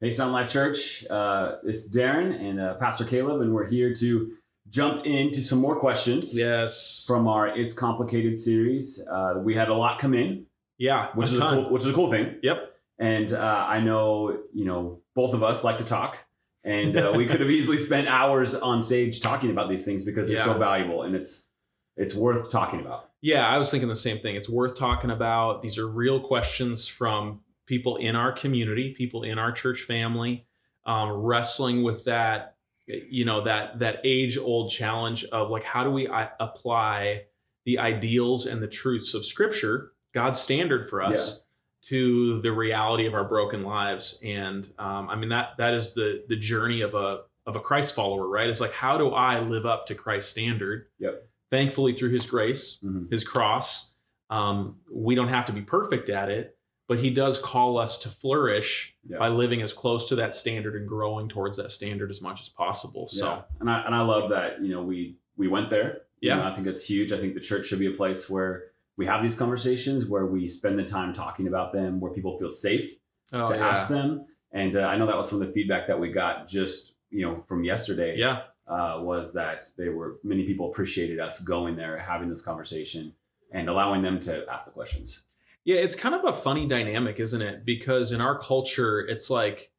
Hey, Sound Life Church. Uh, it's Darren and uh, Pastor Caleb, and we're here to jump into some more questions Yes. from our "It's Complicated" series. Uh, we had a lot come in, yeah. which is a cool, which is a cool thing. Yep. And uh, I know you know both of us like to talk, and uh, we could have easily spent hours on stage talking about these things because they're so valuable and it's it's worth talking about. Yeah, I was thinking the same thing. It's worth talking about. These are real questions from people in our community, people in our church family, um, wrestling with that, you know, that that age old challenge of like, how do we I, apply the ideals and the truths of Scripture, God's standard for us, to the reality of our broken lives? And um, I mean that that is the the journey of a of a Christ follower, right? It's like, how do I live up to Christ's standard? Yep. Thankfully, through His grace, Mhm. his cross. Um, we don't have to be perfect at it, but he does call us to flourish Yeah. by living as close to that standard and growing towards that standard as much as possible. So, yeah. and I and I love that you know we we went there. You Yeah. know, I think that's huge. I think the church should be a place where we have these conversations, where we spend the time talking about them, where people feel safe oh, to yeah. ask them. And uh, I know that was some of the feedback that we got just you know from yesterday. yeah, uh, was that they were many people appreciated us going there, having this conversation, and allowing them to ask the questions. Yeah, it's kind of a funny dynamic, isn't it? Because in our culture, it's like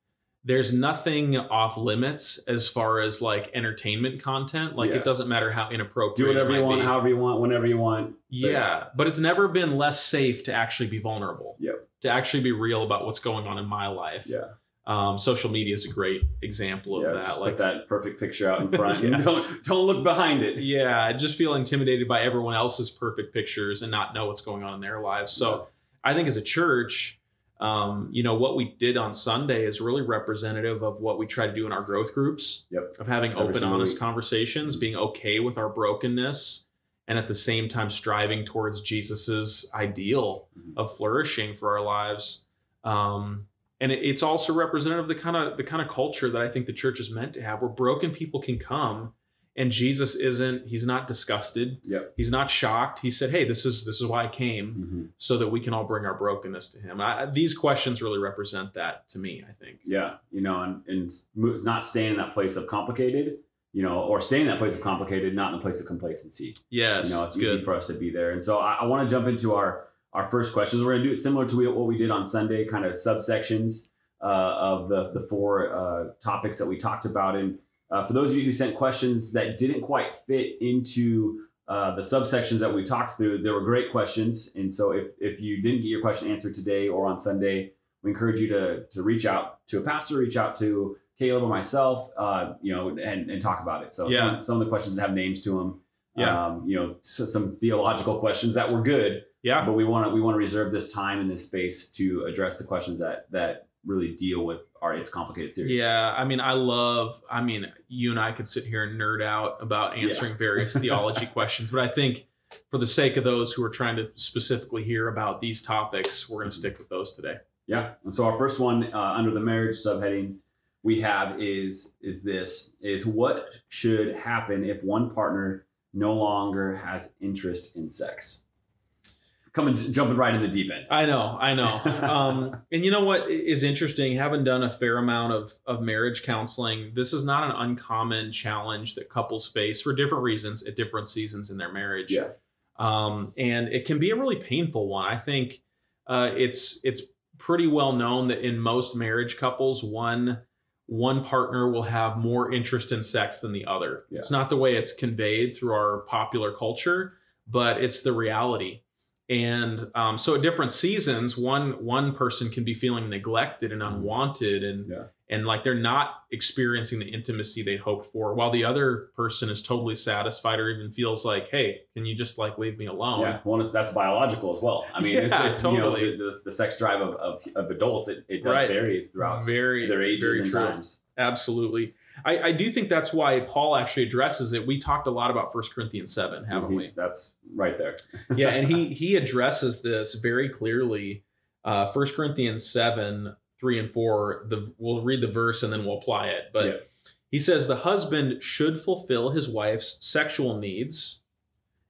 there's nothing off limits as far as like entertainment content. Like Yeah. it doesn't matter how inappropriate. Do whatever you want, be. however you want, whenever you want. Yeah, but it's never been less safe to actually be vulnerable. Yep. To actually be real about what's going on in my life. Yeah, Um, social media is a great example of yeah. that. Just Like, put that perfect picture out in front. Yes. don't don't look behind it. yeah, just feel intimidated by everyone else's perfect pictures and not know what's going on in their lives. So I think as a church, um, you know, what we did on Sunday is really representative of what we try to do in our growth groups. Yep. Of having Every open, honest week. conversations, being okay with our brokenness, and at the same time striving towards Jesus's ideal Mhm. of flourishing for our lives. Um, and it, it's also representative of the kind of the kind of culture that I think the church is meant to have, where broken people can come, and Jesus isn't. He's not disgusted. Yep. He's not shocked. He said, "Hey, this is this is why I came, Mhm. so that we can all bring our brokenness to Him." I, these questions really represent that to me. I think. Yeah, you know, and and not staying in that place of complicated, you know, or staying in that place of complicated, not in the place of complacency. Yes, you know, it's good. easy for us to be there. And so I, I want to jump into our our first questions. We're going to do it similar to what we did on Sunday, kind of subsections uh, of the the four uh, topics that we talked about. And uh, for those of you who sent questions that didn't quite fit into uh, the subsections that we talked through, there were great questions. And so if if you didn't get your question answered today or on Sunday, we encourage you to to reach out to a pastor, reach out to Caleb or myself, uh, you know, and, and talk about it. So Yeah. some, some of the questions that have names to them Yeah. um, you know, so some theological questions that were good, yeah, but we want to we want to reserve this time and this space to address the questions that that really deal with our it's complicated series. Yeah, I mean, I love. I mean, you and I could sit here and nerd out about Yeah. answering various theology questions, but I think for the sake of those who are trying to specifically hear about these topics, we're going to stick with those today. yeah. And so our first one uh, under the marriage subheading we have is is this is what should happen if one partner no longer has interest in sex. Coming jumping right in the deep end. I know, I know. Um, and you know what is interesting? Having done a fair amount of of marriage counseling, this is not an uncommon challenge that couples face for different reasons at different seasons in their marriage. Yeah. um, and it can be a really painful one. I think uh, it's it's pretty well known that in most marriage couples, one one partner will have more interest in sex than the other. Yeah. It's not the way it's conveyed through our popular culture, but it's the reality. And um, so at different seasons, one one person can be feeling neglected and unwanted, and Mm-hmm. Yeah. and like they're not experiencing the intimacy they hoped for, while the other person is totally satisfied or even feels like, "Hey, can you just like leave me alone?" Yeah, well, it's, that's biological as well. I mean, it's, Yeah, it's you know the, the, the sex drive of, of, of adults. It, it does Right. vary throughout very their ages very and true. times. Absolutely. I, I do think that's why Paul actually addresses it. We talked a lot about 1 Corinthians 7, haven't we? That's right there. yeah, and he he addresses this very clearly. Uh, 1 Corinthians 7, 3 and 4. The we'll read the verse and then we'll apply it. But Yeah. he says the husband should fulfill his wife's sexual needs,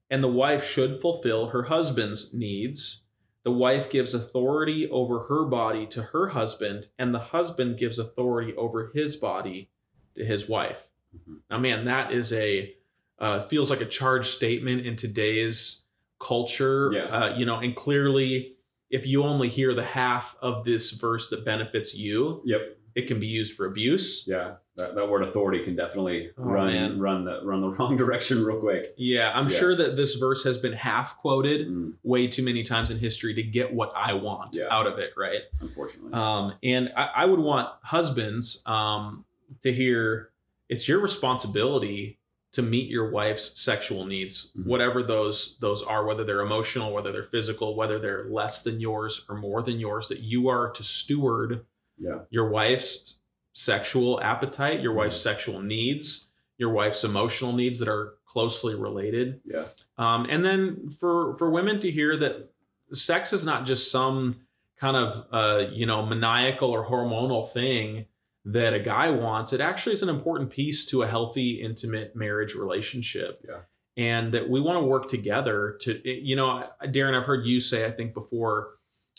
and the wife should fulfill her husband's needs. The wife gives authority over her body to her husband, and the husband gives authority over his body his wife. Mhm. Now, man, that is a uh, feels like a charged statement in today's culture. Yeah. Uh, you know, and clearly, if you only hear the half of this verse that benefits you, Yep. it can be used for abuse. Yeah. That, that word authority can definitely Oh, run man. run the run the wrong direction real quick. Yeah, I'm Yeah. sure that this verse has been half quoted Mm, way too many times in history to get what I want Yeah. out of it, right? unfortunately. Um, and I, I would want husbands um, to hear it's your responsibility to meet your wife's sexual needs, Mhm. whatever those those are, whether they're emotional, whether they're physical, whether they're less than yours or more than yours. That you are to steward yeah. your wife's sexual appetite, your wife's Mhm. sexual needs, your wife's emotional needs that are closely related. Yeah. Um, and then for for women to hear that sex is not just some kind of uh, you know maniacal or hormonal thing that a guy wants. It actually is an important piece to a healthy, intimate marriage relationship. Yeah. And that we want to work together to, eh, you know, Darren, I've heard you say, I think before,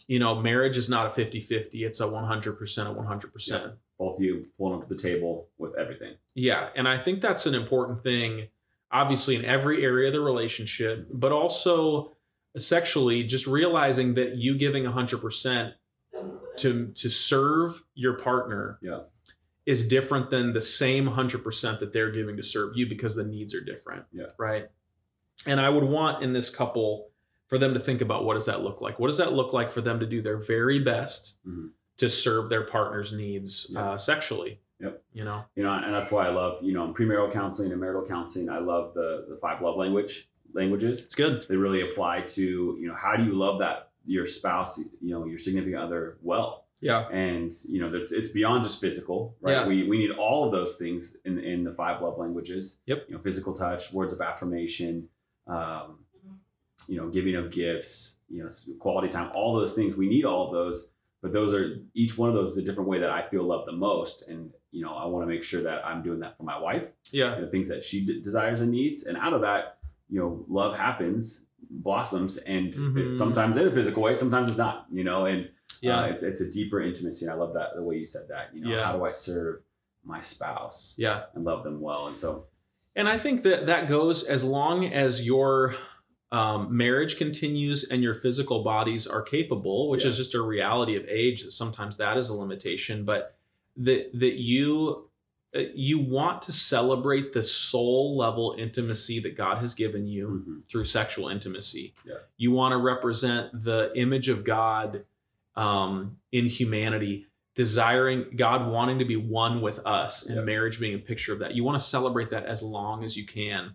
you know, marriage is not a 50 50, it's a 100%, a 100%. Both of you pulling up to the table with everything. Yeah, and I think that's an important thing, obviously, in every area of the relationship, but also sexually, just realizing that you giving 100% to, to serve your partner Yeah. Is different than the same 100% that they're giving to serve you because the needs are different. Yeah. Right. And I would want in this couple for them to think about what does that look like? What does that look like for them to do their very best Mhm. to serve their partner's needs Yeah. uh, sexually? Yep. You know? You know, and that's why I love, you know, in premarital counseling and marital counseling, I love the the five love language languages. It's good. They really apply to, you know, how do you love that your spouse, you know, your significant other well? Yeah. and you know that's it's beyond just physical right Yeah. we we need all of those things in in the five love languages Yep. you know physical touch words of affirmation um you know giving of gifts you know quality time all those things we need all of those but those are each one of those is a different way that i feel loved the most and you know i want to make sure that i'm doing that for my wife Yeah. the things that she d- desires and needs and out of that you know love happens blossoms and Mhm. it's sometimes in a physical way sometimes it's not you know and Yeah. uh, it's it's a deeper intimacy, and I love that the way you said that. You know, Yeah. how do I serve my spouse yeah. and love them well? And so, And I think that that goes as long as your um, marriage continues and your physical bodies are capable, which Yeah. is just a reality of age. That sometimes that is a limitation, but that that you uh, you want to celebrate the soul level intimacy that God has given you mhm, through sexual intimacy. Yeah. You want to represent the image of God um, in humanity, desiring God wanting to be one with us, and Yeah. marriage being a picture of that. You want to celebrate that as long as you can.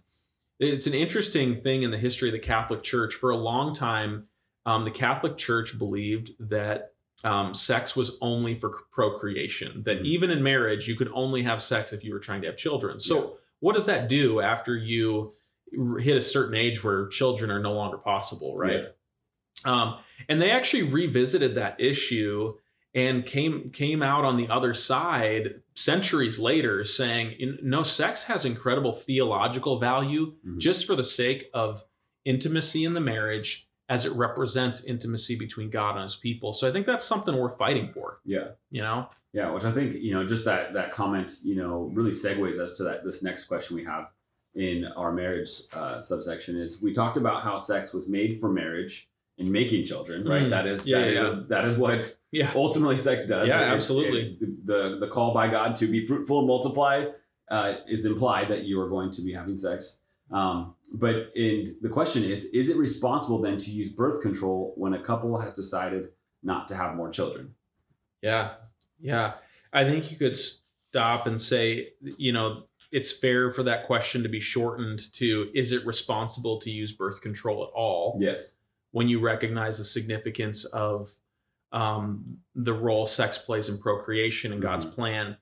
It's an interesting thing in the history of the Catholic Church. For a long time, um, the Catholic Church believed that um, sex was only for procreation, that Mhm. even in marriage, you could only have sex if you were trying to have children. So, Yeah. what does that do after you hit a certain age where children are no longer possible, right? Um, and they actually revisited that issue and came came out on the other side centuries later, saying, "No, sex has incredible theological value mhm. just for the sake of intimacy in the marriage." As it represents intimacy between God and His people, so I think that's something worth fighting for. yeah, You know, yeah. Which I think you know, just that that comment, you know, really segues us to that this next question we have in our marriage uh, subsection is we talked about how sex was made for marriage and making children, right? Mm. That is Yeah, that is yeah, a- that is what yeah, ultimately sex does. Yeah, It's- absolutely. it- the the call by God to be fruitful and multiply uh, is implied that you are going to be having sex. Um, but and the question is, is it responsible then to use birth control when a couple has decided not to have more children? Yeah. Yeah. I think you could stop and say, you know, it's fair for that question to be shortened to is it responsible to use birth control at all Yes. When you recognize the significance of um, the role sex plays in procreation and God's Mhm. plan?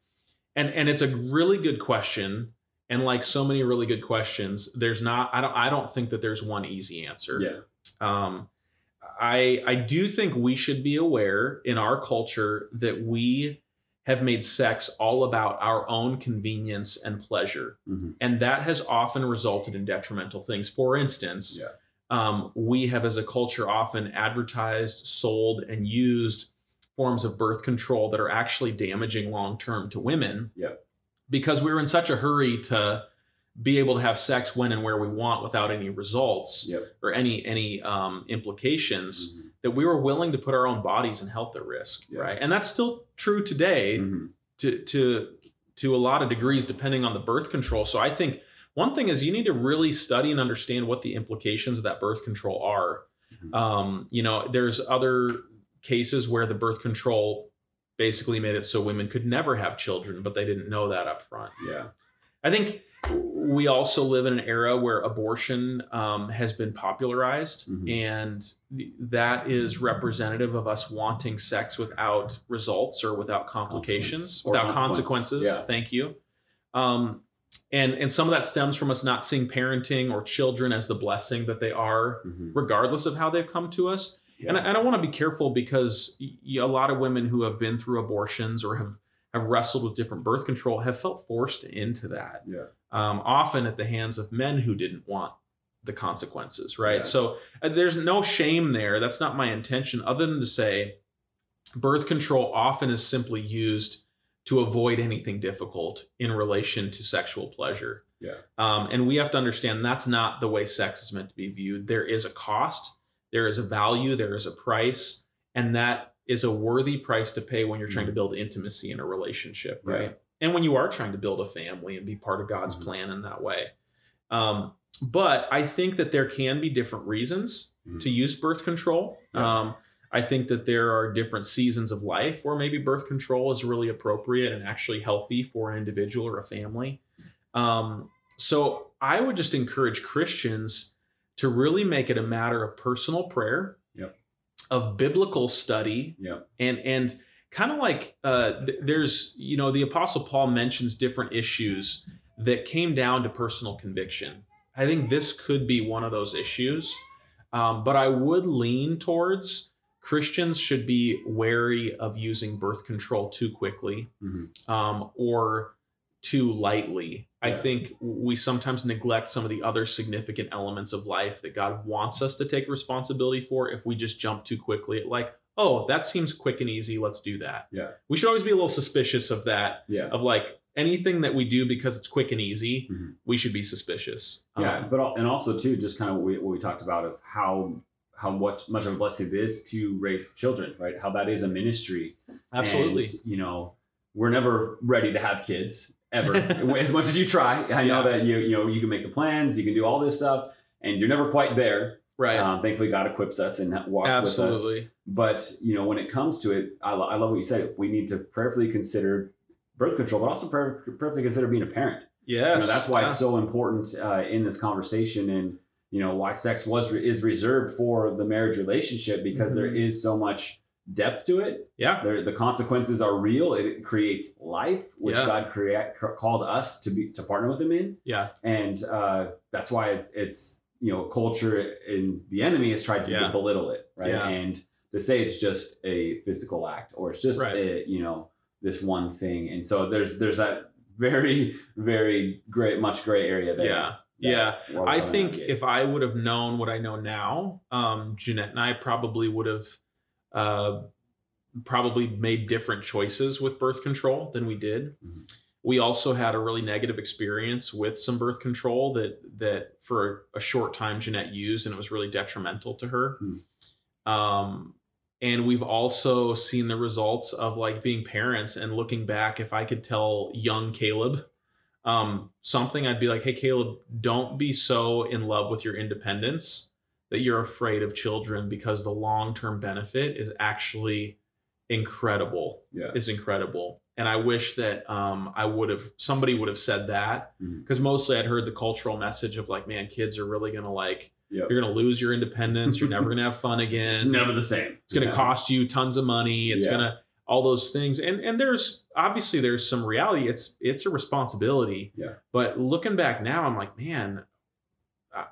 And and it's a really good question. And like so many really good questions, there's not I don't I don't think that there's one easy answer. Yeah. Um, I I do think we should be aware in our culture that we have made sex all about our own convenience and pleasure, Mhm. and that has often resulted in detrimental things. For instance, Yeah. Um, we have as a culture often advertised, sold, and used forms of birth control that are actually damaging long term to women. Yep. Because we were in such a hurry to be able to have sex when and where we want without any results Yep. or any any um, implications Mhm. that we were willing to put our own bodies and health at risk Yeah. right and that's still true today Mhm. to to to a lot of degrees depending on the birth control so i think one thing is you need to really study and understand what the implications of that birth control are Mhm. um, you know there's other cases where the birth control basically made it so women could never have children but they didn't know that up front Yeah. I think we also live in an era where abortion um, has been popularized, Mhm. and that is representative of us wanting sex without results or without complications, Consequence. Without consequence. consequences. Yeah. Thank you. Um, and and some of that stems from us not seeing parenting or children as the blessing that they are, Mhm. regardless of how they've come to us. And, I, and I want to be careful because y- a lot of women who have been through abortions or have have wrestled with different birth control have felt forced into that Yeah. um, often at the hands of men who didn't want the consequences, right? Yeah. So uh, there's no shame there. That's not my intention, other than to say birth control often is simply used to avoid anything difficult in relation to sexual pleasure. Yeah. Um, and we have to understand that's not the way sex is meant to be viewed. There is a cost, there is a value, there is a price, and that is a worthy price to pay when you're trying to build intimacy in a relationship, right? Yeah. And when you are trying to build a family and be part of God's Mhm. plan in that way. Um, but I think that there can be different reasons Mhm. to use birth control. Yeah. Um, I think that there are different seasons of life where maybe birth control is really appropriate and actually healthy for an individual or a family. Um, so I would just encourage Christians to really make it a matter of personal prayer, Yep. of biblical study, Yep. and and kind of like uh, th- there's you know the Apostle Paul mentions different issues that came down to personal conviction. I think this could be one of those issues, um, but I would lean towards Christians should be wary of using birth control too quickly Mhm. um, or too lightly. I think we sometimes neglect some of the other significant elements of life that God wants us to take responsibility for if we just jump too quickly at like, oh, that seems quick and easy, let's do that. Yeah. We should always be a little suspicious of that, Yeah. of like anything that we do because it's quick and easy, Mhm. we should be suspicious. Yeah, Um, but and also too, just kind of what we, what we talked about of how how what much of a blessing it is to raise children, right? How that is a ministry. absolutely. And, you know, we're never ready to have kids ever, as much as you try. I know Yeah. that you you know you can make the plans, you can do all this stuff, and you're never quite there. right. Um, thankfully, God equips us and walks with us. absolutely. But you know, when it comes to it, I, lo- I love what you said. We need to prayerfully consider birth control, but also prayer, prayerfully consider being a parent. Yes. You know, that's why Yeah. it's so important uh, in this conversation, and you know why sex was is reserved for the marriage relationship because there Mhm. is so much depth to it. Yeah. There, the consequences are real. It creates life, which Yeah. God create called us to be to partner with Him in, Yeah. and uh, that's why it's, it's you know culture and the enemy has tried to Yeah. belittle it, right? Yeah. And to say it's just a physical act or it's just Right. a, you know this one thing, and so there's there's that very very great much gray area there. Yeah. Yeah. that we're always I think if I would have known what I know now, um, Jeanette and I probably would have uh, probably made different choices with birth control than we did. Mhm. We also had a really negative experience with some birth control that that for a short time Jeanette used, and it was really detrimental to her. Um, and we've also seen the results of like being parents and looking back. If I could tell young Caleb um, something, I'd be like, "Hey, Caleb, don't be so in love with your independence that you're afraid of children because the long term benefit is actually incredible. yeah, Is incredible." And I wish that um, I would have somebody would have said that because mostly I'd heard the cultural message of like, "Man, kids are really gonna like." Yep. You're gonna lose your independence. You're never gonna have fun again. it's never the same. It's going to Yeah. cost you tons of money. It's Yeah. going to all those things. And and there's obviously there's some reality. It's it's a responsibility. Yeah. But looking back now, I'm like, man,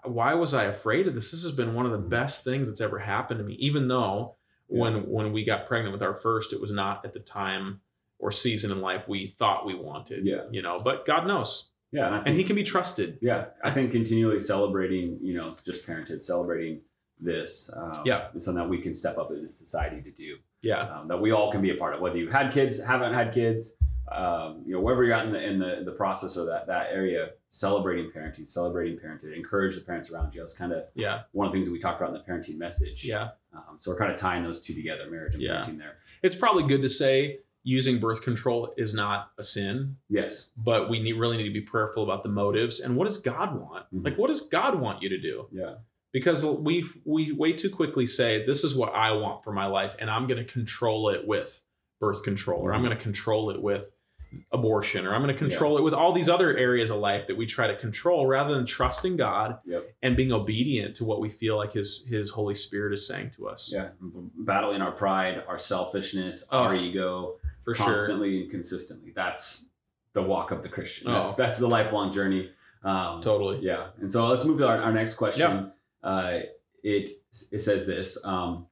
why was I afraid of this? This has been one of the Mhm. best things that's ever happened to me. Even though when when we got pregnant with our first, it was not at the time or season in life we thought we wanted. Yeah. You know, but God knows. Yeah, and, think, and he can be trusted. Yeah, I think continually celebrating, you know, just parenthood, celebrating this, um, Yeah. is something that we can step up in society to do. Yeah. Um, that we all can be a part of, whether you've had kids, haven't had kids, um, you know, wherever you're at in the in the, the process or that that area, celebrating parenting, celebrating parenthood, encourage the parents around you. That's kind of Yeah. one of the things that we talked about in the parenting message. Yeah. Um, so we're kind of tying those two together, marriage and Yeah. parenting. There. It's probably good to say using birth control is not a sin, Yes. but we need, really need to be prayerful about the motives and what does God want? Mhm. Like, what does God want you to do? Yeah. Because we we way too quickly say this is what I want for my life, and I'm going to control it with birth control, or I'm going to control it with abortion, or I'm going to control it with all these other areas of life that we try to control, rather than trusting God Yep. and being obedient to what we feel like His His Holy Spirit is saying to us. Yeah. Battling our pride, our selfishness, Oh, our ego, for sure. constantly and consistently. That's the walk of the Christian. Oh. That's that's the lifelong journey. Um, Totally. Yeah. And so let's move to our, our next question. Uh, it it says this: um,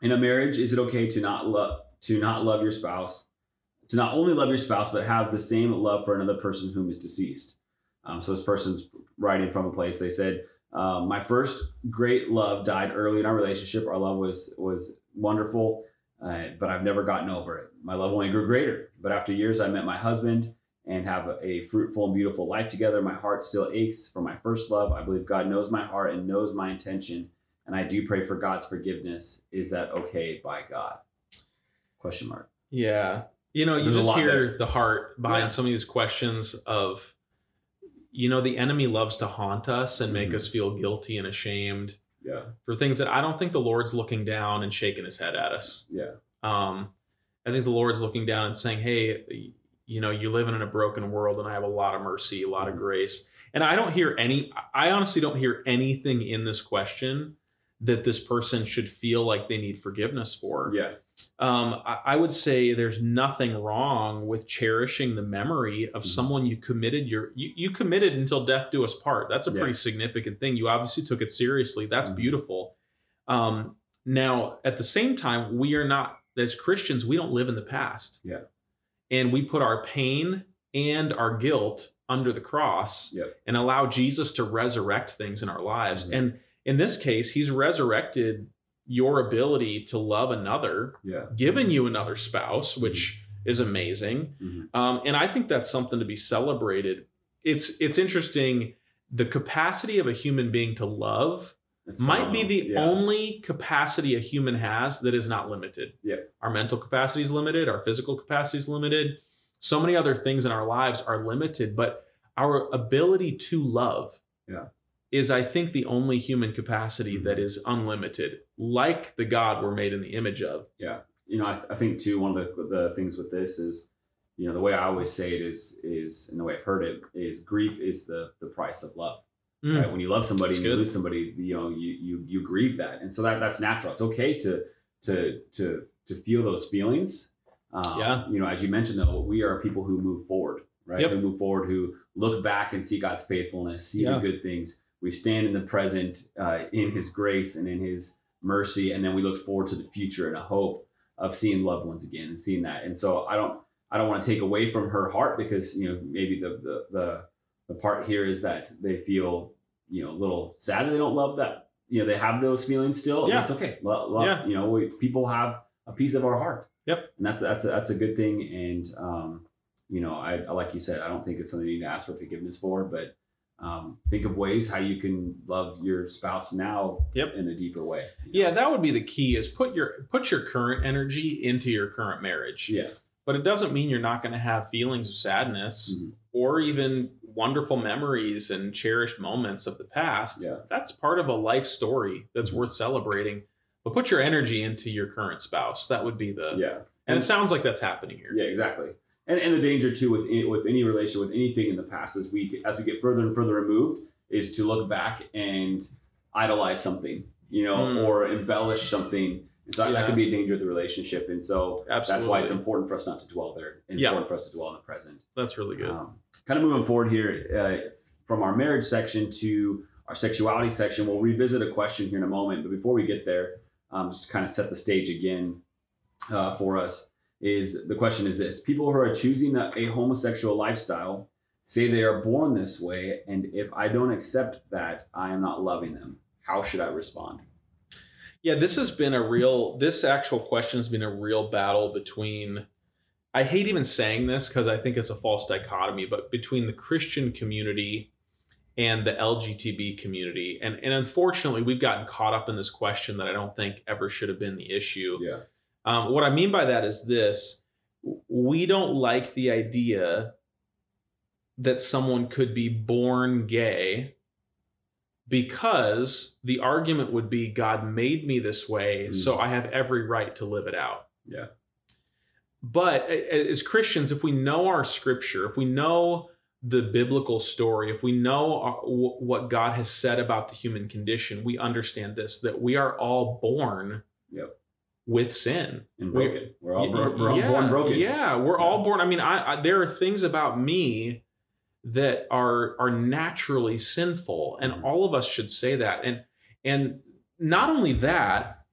In a marriage, is it okay to not love to not love your spouse, to not only love your spouse, but have the same love for another person whom is deceased? Um, so this person's writing from a place. They said, um, "My first great love died early in our relationship. Our love was was wonderful." Uh, but I've never gotten over it. My love only grew greater. But after years, I met my husband and have a, a fruitful and beautiful life together. My heart still aches for my first love. I believe God knows my heart and knows my intention, and I do pray for God's forgiveness. Is that okay by God? Question mark. Yeah. You know, you There's just hear there. the heart behind Yeah. some of these questions of, you know, the enemy loves to haunt us and make Mhm. us feel guilty and ashamed Yeah. for things that I don't think the Lord's looking down and shaking his head at us. Yeah. Um, I think the Lord's looking down and saying, hey, you know, you're living in a broken world and I have a lot of mercy, a lot of Mhm. grace. And I don't hear any, I honestly don't hear anything in this question that this person should feel like they need forgiveness for Yeah. um, I, I would say there's nothing wrong with cherishing the memory of Mhm. someone you committed your you, you committed until death do us part. That's a Yeah. pretty significant thing. You obviously took it seriously. That's Mhm. beautiful. Um, now, at the same time, we are not as Christians. We don't live in the past. Yeah. And we put our pain and our guilt under the cross Yep. and allow Jesus to resurrect things in our lives. Mhm. And in this case, He's resurrected your ability to love another Yeah. given you another spouse, which is amazing. Mhm. Um, and I think that's something to be celebrated. It's it's interesting. The capacity of a human being to love That's might be the Yeah. only capacity a human has that is not limited. Yeah. Our mental capacity is limited, our physical capacity is limited. So many other things in our lives are limited, but our ability to love Yeah. is I think the only human capacity Mhm. that is unlimited, like the God we're made in the image of. Yeah. You know, I, th- I think too one of the, the things with this is, you know, the way I always say it is is and the way I've heard it is grief is the the price of love. Mm. Right? When you love somebody That's and you good. lose somebody, you know, you you you grieve that, and so that that's natural. It's okay to to to to feel those feelings. Um, Yeah. You know, as you mentioned though, we are people who move forward, right? Yep. Who move forward, who look back and see God's faithfulness, see Yeah. the good things. We stand in the present, uh, in His grace and in His mercy, and then we look forward to the future and a hope of seeing loved ones again and seeing that. And so I don't I don't want to take away from her heart because you know maybe the the the, the part here is that they feel you know a little sad that they don't love that you know they have those feelings still. Yeah. that's okay. Lo- lo- Yeah. you know we, people have a piece of our heart. Yep. and that's that's a, that's a good thing. And um, you know I, I like you said I don't think it's something you need to ask for forgiveness for, but um, think of ways how you can love your spouse now Yep. in a deeper way. you Yeah, that would be the key is put your put your current energy into your current marriage. yeah, But it doesn't mean you're not going to have feelings of sadness Mhm. Or even wonderful memories and cherished moments of the past. Yeah. That's part of a life story that's Mhm. worth celebrating. But put your energy into your current spouse. That would be the yeah. And it sounds like that's happening here. Yeah, exactly. And and the danger too with any, with any relation with anything in the past as we as we get further and further removed is to look back and idolize something, you know, Mm. or embellish something. And so that- that could be a danger of the relationship. And so Absolutely. that's why it's important for us not to dwell there. and Yeah. Important for us to dwell in the present. That's really good. Um, kind of moving forward here uh, from our marriage section to our sexuality section, we'll revisit a question here in a moment. But before we get there, um, just to kind of set the stage again uh, for us, is the question is this: People who are choosing a, a homosexual lifestyle say they are born this way, and if I don't accept that, I am not loving them. How should I respond? Yeah, this has been a real. This actual question has been a real battle between. I hate even saying this because I think it's a false dichotomy, but between the Christian community and the LGTB community, and and unfortunately, we've gotten caught up in this question that I don't think ever should have been the issue. Yeah. Um, what I mean by that is this: we don't like the idea that someone could be born gay because the argument would be God made me this way, Mm. so I have every right to live it out. Yeah. But as Christians, if we know our scripture, if we know the biblical story, if we know what God has said about the human condition, we understand this that we are all born Yep. with sin. And broken. We're all, bro- we're all yeah, born broken. Yeah, we're Yeah. all born. I mean, I, I there are things about me that are are naturally sinful, and Mhm. all of us should say that. And and not only that,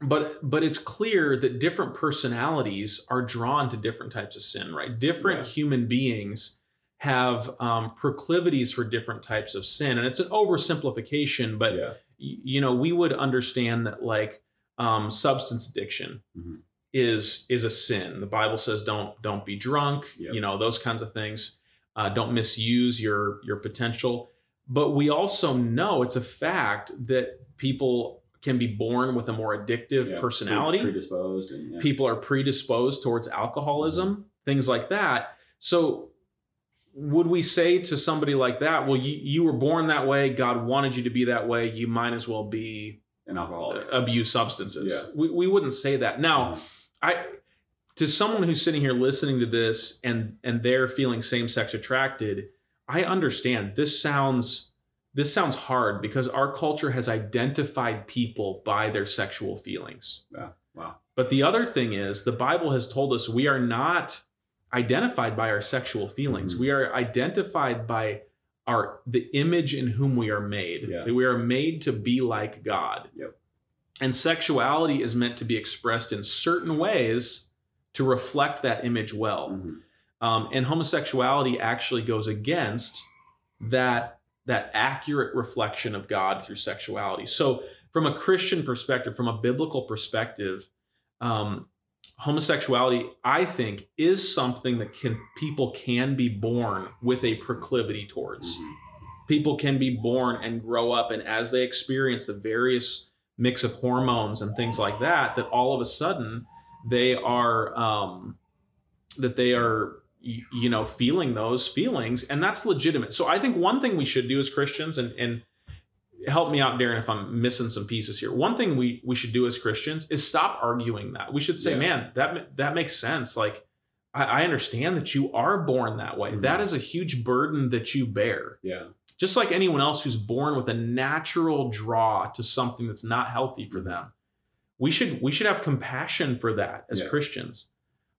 but but it's clear that different personalities are drawn to different types of sin. Right? Different Yeah. human beings have um, proclivities for different types of sin, and it's an oversimplification, but yeah. y- you know we would understand that like um, substance addiction Mhm. is is a sin the bible says don't don't be drunk Yep. you know those kinds of things uh, don't misuse your your potential but we also know it's a fact that people can be born with a more addictive Yeah. personality Predisposed. And, yeah. people are predisposed towards alcoholism things like that so would we say to somebody like that well you, you were born that way god wanted you to be that way you might as well be An alcoholic. abuse substances Yeah. we, we wouldn't say that now i to someone who's sitting here listening to this and and they're feeling same-sex attracted i understand this sounds this sounds hard because our culture has identified people by their sexual feelings Yeah. Wow. but the other thing is, the Bible has told us we are not identified by our sexual feelings. Mhm. We are identified by our the image in whom we are made. Yeah. That we are made to be like God. Yep. And sexuality is meant to be expressed in certain ways to reflect that image well. Mhm. Um, and homosexuality actually goes against that that accurate reflection of God through sexuality. So, from a Christian perspective, from a biblical perspective, um, homosexuality, I think, is something that can people can be born with a proclivity towards. Mhm. People can be born and grow up, and as they experience the various mix of hormones and things like that, that all of a sudden they are um, that they are you know feeling those feelings and that's legitimate. So i think one thing we should do as christians and and help me out darren if i'm missing some pieces here. One thing we we should do as christians is stop arguing that. We should say Yeah. man that that makes sense. Like I, I understand that you are born that way. Mhm. That is a huge burden that you bear. Yeah. just like anyone else who's born with a natural draw to something that's not healthy for them we should we should have compassion for that as Yeah. christians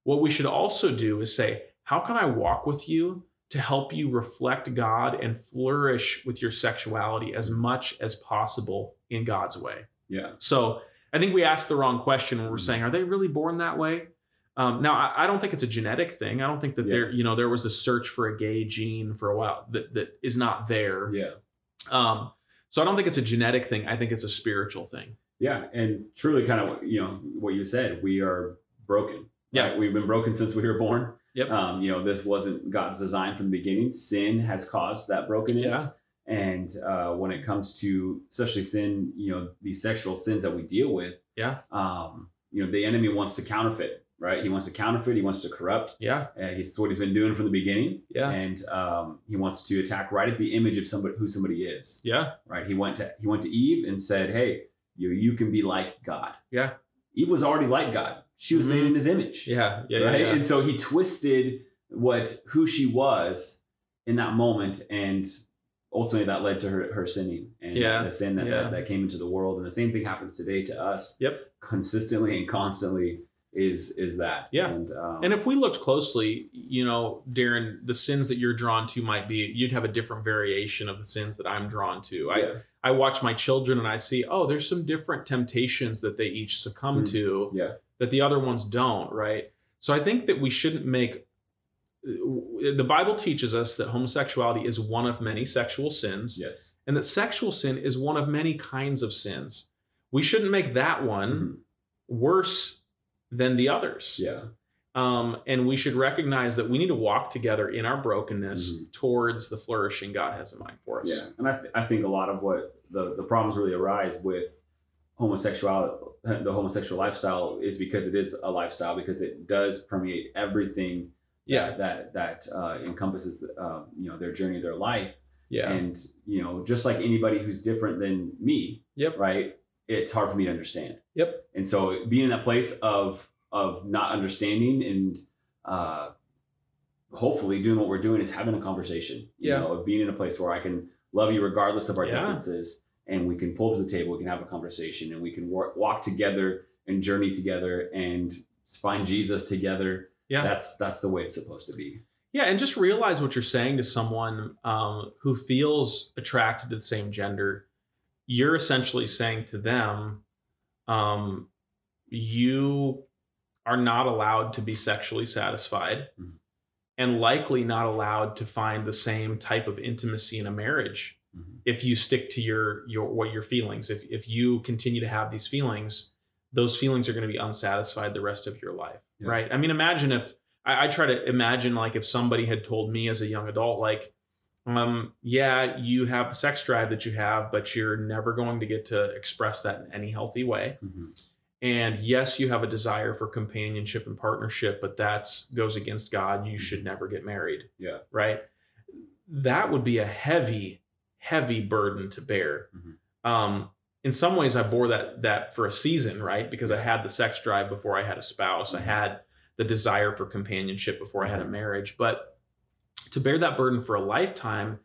what we should also do is say how can i walk with you to help you reflect god and flourish with your sexuality as much as possible in god's way Yeah. so i think we asked the wrong question when we're Mhm. saying are they really born that way um, now I, I don't think it's a genetic thing i don't think that Yeah. there you know there was a search for a gay gene for a while that, that is not there Yeah. um, so I don't think it's a genetic thing. I think it's a spiritual thing. Yeah, and truly, kind of, you know, what you said, we are broken. Yeah. right? we've been broken since we were born. Yep. Um, you know, this wasn't God's design from the beginning. Sin has caused that brokenness. Yeah. And uh, when it comes to, especially sin, you know, these sexual sins that we deal with, Yeah. um, you know, the enemy wants to counterfeit, right? He wants to counterfeit. He wants to corrupt. Yeah. Uh, he's what he's been doing from the beginning. Yeah. And um, he wants to attack right at the image of somebody who somebody is Yeah. right? He went to he went to Eve and said, "Hey, you you can be like God." Yeah. Eve was already like God. She was made Mhm. in His image, Yeah. Yeah. right? Yeah. yeah. And so he twisted what who she was in that moment, and ultimately that led to her her sinning and Yeah. the sin that, Yeah. that that came into the world. And the same thing happens today to us. Yep. consistently and constantly is is that. Yeah. and um, And if we looked closely, you know, Darren, the sins that you're drawn to might be you'd have a different variation of the sins that I'm drawn to. Yeah, I watch my children and I see, oh, there's some different temptations that they each succumb Mhm. to yeah, that the other ones don't, right? So I think that we shouldn't make the Bible teaches us that homosexuality is one of many sexual sins, Yes. and that sexual sin is one of many kinds of sins. We shouldn't make that one Mhm. worse than the others. Yeah. Um, and we should recognize that we need to walk together in our brokenness Mhm. towards the flourishing God has in mind for us. Yeah, and I, th- I think a lot of what the, the problems really arise with homosexuality, the homosexual lifestyle, is because it is a lifestyle because it does permeate everything. Yeah. that that, that uh, encompasses uh, you know their journey, their life, Yeah. and you know just like anybody who's different than me, Yep. right? It's hard for me to understand. Yep. And so being in that place of of not understanding and uh, hopefully doing what we're doing is having a conversation. You Yeah. know, of being in a place where I can love you regardless of our Yeah. differences, and we can pull to the table, we can have a conversation, and we can work, walk together and journey together and find Jesus together. Yeah. That's that's the way it's supposed to be. Yeah, and just realize what you're saying to someone um, who feels attracted to the same gender. You're essentially saying to them, um, you are not allowed to be sexually satisfied Mhm. and likely not allowed to find the same type of intimacy in a marriage Mhm. if you stick to your your what your feelings if if you continue to have these feelings those feelings are going to be unsatisfied the rest of your life Yeah. right i mean imagine if I, I try to imagine like if somebody had told me as a young adult like um yeah you have the sex drive that you have but you're never going to get to express that in any healthy way Mhm. And yes you have a desire for companionship and partnership but that's goes against god. You should never get married. Yeah. right? That would be a heavy heavy burden to bear. Mhm. um in some ways i bore that that for a season right? Because i had the sex drive before i had a spouse. I Mhm. had the desire for companionship before i had a Mhm. marriage. But to bear that burden for a lifetime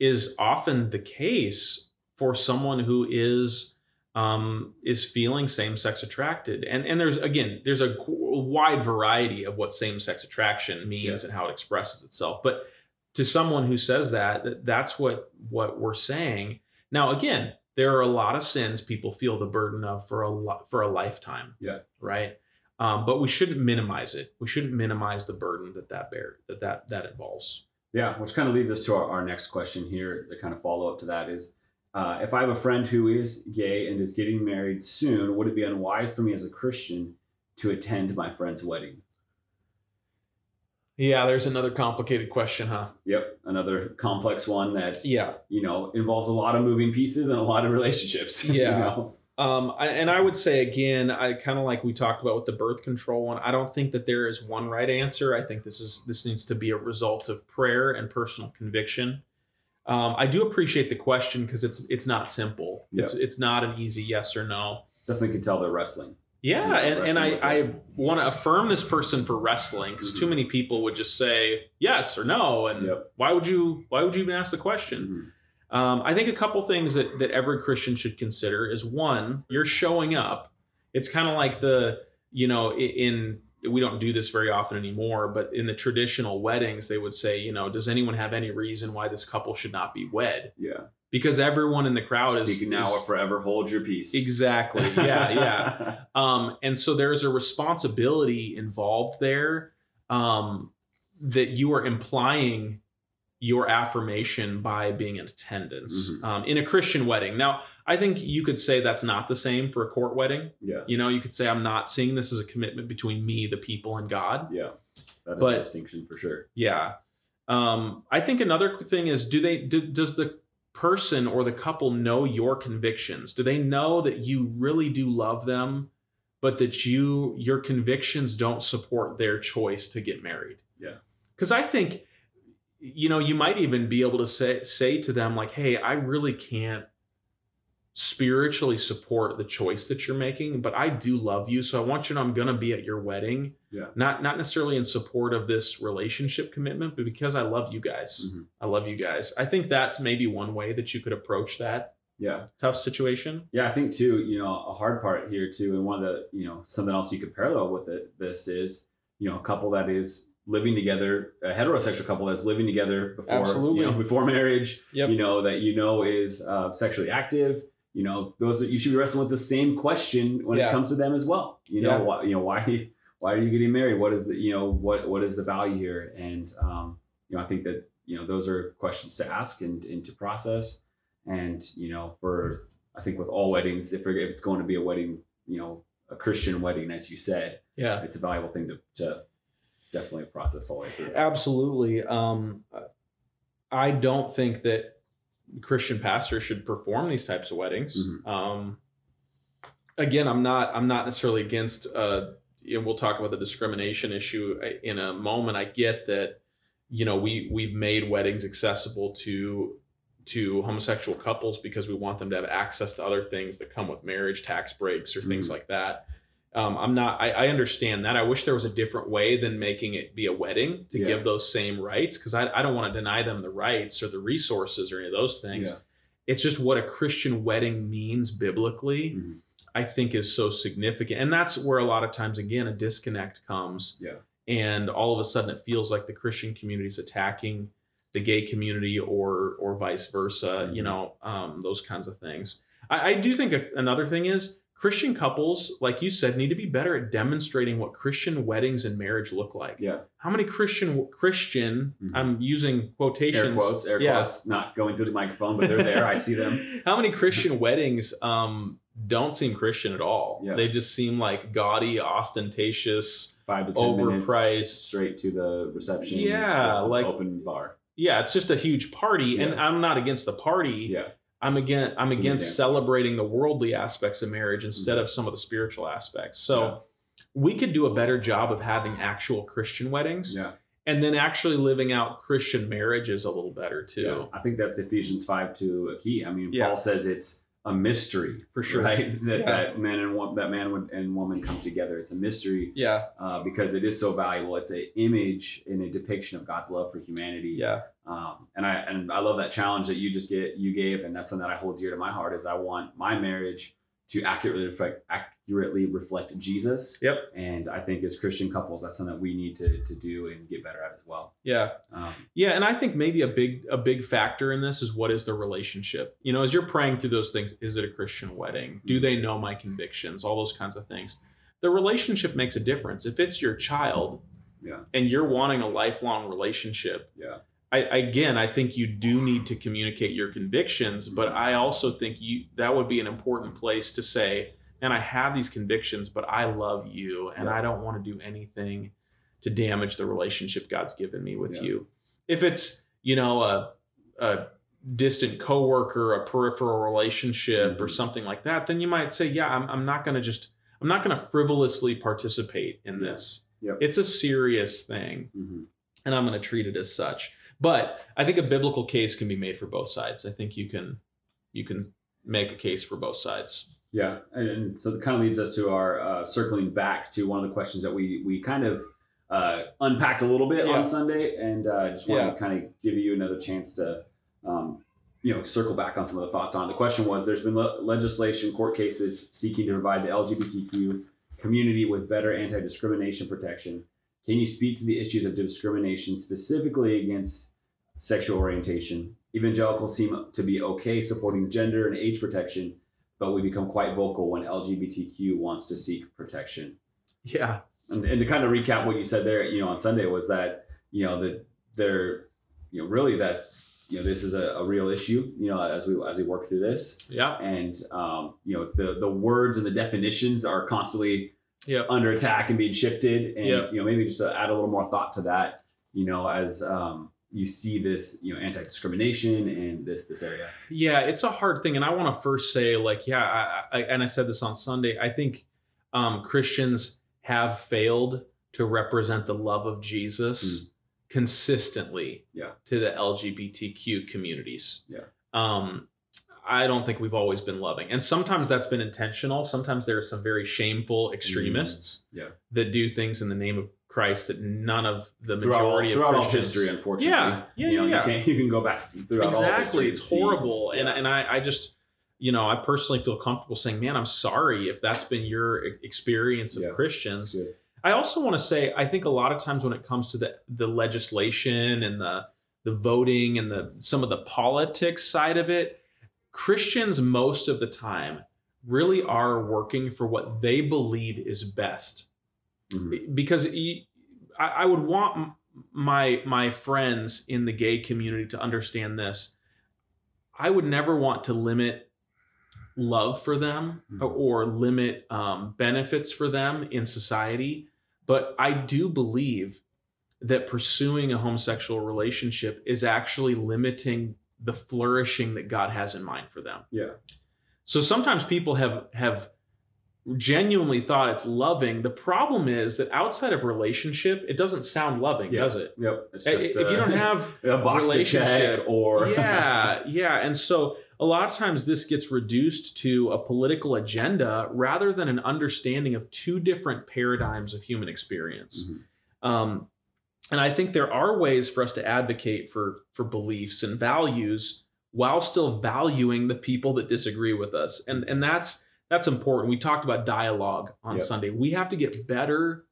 is often the case for someone who is um, is feeling same sex attracted, and and there's again there's a wide variety of what same sex attraction means Yeah. and how it expresses itself. But to someone who says that, that that's what what we're saying. Now again, there are a lot of sins people feel the burden of for a lot for a lifetime. Yeah. Right. Um, but we shouldn't minimize it. We shouldn't minimize the burden that that bear that that that involves. Yeah, which kind of leads us to our, our next question here. The kind of follow up to that is uh, if I have a friend who is gay and is getting married soon, would it be unwise for me as a Christian to attend my friend's wedding? Yeah, there's another complicated question, huh? Yep, another complex one that Yeah. you know involves a lot of moving pieces and a lot of relationships. you Yeah. know? Um, I, and I would say again, I kind of like we talked about with the birth control one. I don't think that there is one right answer. I think this is this needs to be a result of prayer and personal conviction. Um, I do appreciate the question because it's it's not simple. It's it's not an easy yes or no. definitely can tell they're wrestling. Yeah, Yeah, and, and I, I want to affirm this person for wrestling because too Mhm. many people would just say yes or no, and Yep. why would you why would you even ask the question? Mhm. Um, I think a couple things that, that every Christian should consider is one, you're showing up. It's kind of like the, you know, in, we don't do this very often anymore, but in the traditional weddings, they would say, you know, does anyone have any reason why this couple should not be wed? Yeah. Because everyone in the crowd is Speaking now is- or forever hold your peace. exactly, yeah, yeah. Um, and so there's a responsibility involved there um, that you are implying your affirmation by being in attendance Mhm. um, in a Christian wedding. Now, I think you could say that's not the same for a court wedding. yeah. You know, you could say I'm not seeing this as a commitment between me, the people, and God. Yeah. That is But- a distinction for sure. Yeah. Um, I think another thing is do they do, does the person or the couple know your convictions? Do they know that you really do love them, but that you your convictions don't support their choice to get married? Yeah. Because I think you know you might even be able to say say to them like, "Hey, I really can't spiritually support the choice that you're making, but I do love you, so I want you to know I'm going to be at your wedding." Yeah. Not not necessarily in support of this relationship commitment, but because I love you guys. Mhm. I love you guys. I think that's maybe one way that you could approach that Yeah. tough situation. Yeah, I think too, you know, a hard part here too, and one of the, you know, something else you could parallel with it, this is, you know, a couple that is living together, a heterosexual couple that's living together before, Absolutely. you know, before marriage, Yep. you know, that you know is uh, sexually active, you know, those that you should be wrestling with the same question when Yeah. it comes to them as well. You know, Yeah. why, you know, why, why are you getting married? What is the you know what what is the value here? And um, you know, I think that you know those are questions to ask and, and to process. And you know, for I think with all weddings, if, if it's going to be a wedding, you know, a Christian wedding, as you said, Yeah. it's a valuable thing to, to definitely process all the whole way through. Absolutely. Um, I don't think that Christian pastors should perform these types of weddings. Mhm. Um, again, I'm not. I'm not necessarily against. Uh, know, we'll talk about the discrimination issue uh, in a moment. I get that. You know, we we've made weddings accessible to to homosexual couples because we want them to have access to other things that come with marriage, tax breaks, or things Mhm. like that. Um, I'm not. I, I understand that. I wish there was a different way than making it be a wedding to Yeah. give those same rights because I, I don't want to deny them the rights or the resources or any of those things. Yeah. It's just what a Christian wedding means biblically. Mhm. I think is so significant, and that's where a lot of times again a disconnect comes. Yeah. and all of a sudden it feels like the Christian community is attacking the gay community or or vice versa. You Mhm. know, um, those kinds of things. I, I do think another thing is Christian couples, like you said, need to be better at demonstrating what Christian weddings and marriage look like. Yeah. How many Christian Christian? Mhm. I'm using quotations. Air quotes, air Yeah. quotes, not going through the microphone, but they're there. I see them. How many Christian weddings um, don't seem Christian at all? Yeah. They just seem like gaudy, ostentatious. Five to ten Overpriced. minutes straight to the reception. Yeah, like- open bar. Yeah, it's just a huge party, and I'm not against the party. Yeah, I'm against I'm against celebrating the worldly aspects of marriage Mm-hmm. instead of some of the spiritual aspects. So Yeah. we could do a better job of having actual Christian weddings, yeah. and then actually living out Christian marriages a little better too. I think that's Ephesians five to a key. I mean. Paul says it's a mystery For sure. right? That Yeah. that man and wo- that man would- and woman come together. It's a mystery Yeah, uh, because it is so valuable. It's an image and a depiction of God's love for humanity. yeah, Um, and I and I love that challenge that you just get you gave, and that's something that I hold dear to my heart. Is I want my marriage to accurately reflect accurately reflect Jesus. Yep. And I think as Christian couples, that's something that we need to to do and get better at as well. yeah. Um, Yeah, and I think maybe a big a big factor in this is what is the relationship. You know, as you're praying through those things, is it a Christian wedding? Do they know my convictions? All those kinds of things. The relationship makes a difference. If it's your child, Yeah. and you're wanting a lifelong relationship, yeah. I again, I think you do need to communicate your convictions, but I also think you that would be an important place to say, and I have these convictions, but I love you and Yeah. I don't want to do anything to damage the relationship God's given me with Yeah. you. If it's, you know, a a distant coworker, a peripheral relationship or Mhm. something like that, then you might say, yeah, I'm, I'm not going to just I'm not going to frivolously participate in this. Yep. It's a serious thing Mhm. and I'm going to treat it as such. But I think a biblical case can be made for both sides. I think you can you can make a case for both sides. Yeah, and, and so it kind of leads us to our uh, circling back to one of the questions that we we kind of uh, unpacked a little bit Yeah. on Sunday, and uh, just want Yeah. to kind of give you another chance to, um, you know, circle back on some of the thoughts on it. The question was: There's been le- legislation, court cases seeking to provide the LGBTQ community with better anti-discrimination protection. Can you speak to the issues of discrimination specifically against sexual orientation? Evangelicals seem to be okay supporting gender and age protection, but we become quite vocal when LGBTQ wants to seek protection. Yeah. And, and to kind of recap what you said there, you know, on Sunday was that, you know, that they're, you know, really that, you know, this is a, a real issue, you know, as we as we work through this. Yeah. And um, you know, the the words and the definitions are constantly Yep. under attack and being shifted. And Yep. you know, maybe just to add a little more thought to that, you know, as um, you see this, you know, anti-discrimination in this this area. Yeah, it's a hard thing, and I want to first say, like, yeah, I, I, and I said this on Sunday. I think um, Christians have failed to represent the love of Jesus consistently Yeah. to the LGBTQ communities. Yeah. Um, I don't think we've always been loving, and sometimes that's been intentional. Sometimes there are some very shameful extremists Mm, yeah. that do things in the name of Christ that none of the Throughout, all, majority throughout of all history, unfortunately, Yeah, yeah, you know, yeah, you can you can go back throughout exactly. it's horrible. And, yeah. and I, I just you know i personally feel comfortable saying man i'm sorry if that's been your experience of Yeah. christians. I also want to say i think a lot of times when it comes to the the legislation and the the voting and the some of the politics side of it christians most of the time really are working for what they believe is best Mhm. because I would want my my friends in the gay community to understand this. I would never want to limit love for them Mhm. or, or limit um, benefits for them in society, but I do believe that pursuing a homosexual relationship is actually limiting the flourishing that God has in mind for them. Yeah. So sometimes people have have genuinely thought it's loving. The problem is that outside of relationship, it doesn't sound loving, Yeah. does it? Yep. It's if just, you uh, don't have a box to check relationship, or yeah, yeah. And so a lot of times this gets reduced to a political agenda rather than an understanding of two different paradigms of human experience. Mhm. Um, and I think there are ways for us to advocate for for beliefs and values while still valuing the people that disagree with us. And and that's that's important. We talked about dialogue on Yep. Sunday. We have to get better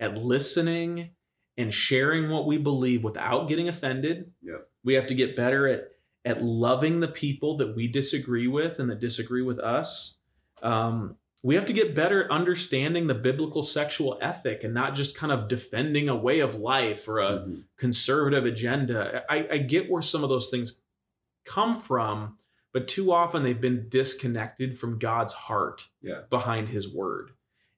at listening and sharing what we believe without getting offended. Yep. We have to get better at at loving the people that we disagree with and that disagree with us. Um, we have to get better at understanding the biblical sexual ethic and not just kind of defending a way of life or a Mhm. conservative agenda. I, I get where some of those things come from, but too often they've been disconnected from God's heart Yeah. behind His Word,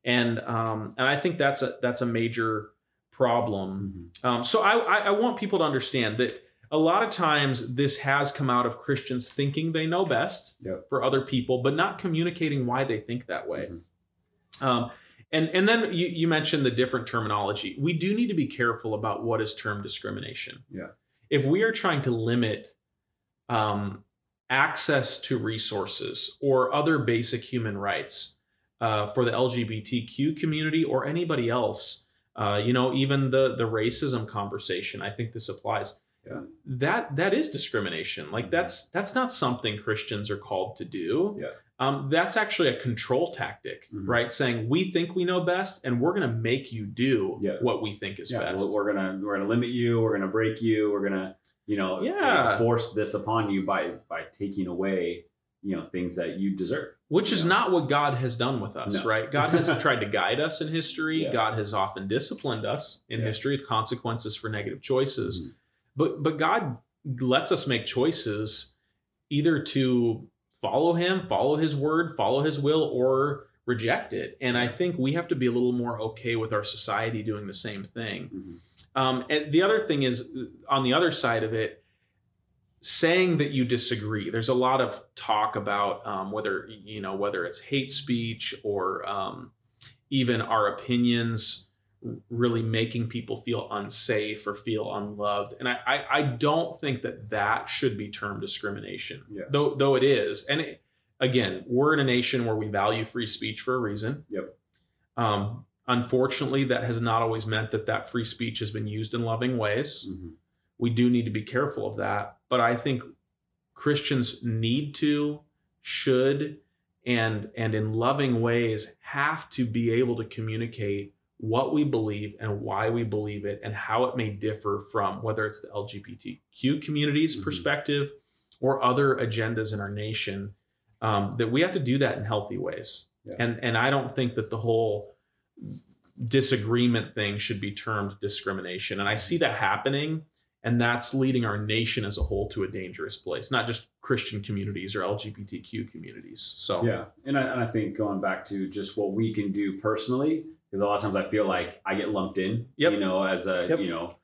and um, and I think that's a that's a major problem. Mhm. Um, so I, I I want people to understand that a lot of times this has come out of Christians thinking they know best Yep. for other people, but not communicating why they think that way. Mhm. Um, and and then you, you mentioned the different terminology. We do need to be careful about what is term discrimination. Yeah. If we are trying to limit um, access to resources or other basic human rights uh, for the LGBTQ community or anybody else, uh, you know, even the the racism conversation, I think this applies. Yeah. That that is discrimination. Like Mhm. that's that's not something Christians are called to do. Yeah. Um, that's actually a control tactic, Mhm. right? Saying we think we know best, and we're going to make you do Yeah. what we think is Yeah, best. we're gonna we're gonna limit you. We're gonna break you. We're gonna you know Yeah. force this upon you by by taking away you know things that you deserve. Which is Yeah. not what God has done with us, No. right? God has tried to guide us in history. Yeah. God has often disciplined us in Yeah. history of consequences for negative choices. Mhm. But but God lets us make choices either to follow him, follow his word, follow his will or reject it. And I think we have to be a little more okay with our society doing the same thing. Mhm. Um, and the other thing is, on the other side of it, saying that you disagree. There's a lot of talk about um, whether you know whether it's hate speech or um, even our opinions really making people feel unsafe or feel unloved. And I, I, I don't think that that should be termed discrimination, Yeah. though though it is. And it, again, we're in a nation where we value free speech for a reason. Yep. Um, unfortunately, that has not always meant that that free speech has been used in loving ways. Mhm. We do need to be careful of that. But I think Christians need to, should, and and in loving ways have to be able to communicate what we believe and why we believe it and how it may differ from whether it's the LGBTQ community's Mhm. perspective or other agendas in our nation. Um, that we have to do that in healthy ways. Yeah. And and I don't think that the whole disagreement thing should be termed discrimination. And I see that happening, and that's leading our nation as a whole to a dangerous place, not just Christian communities or LGBTQ communities. So Yeah, and I, and I think going back to just what we can do personally, because a lot of times I feel like I get lumped in, Yep. you know, as a Yep. you know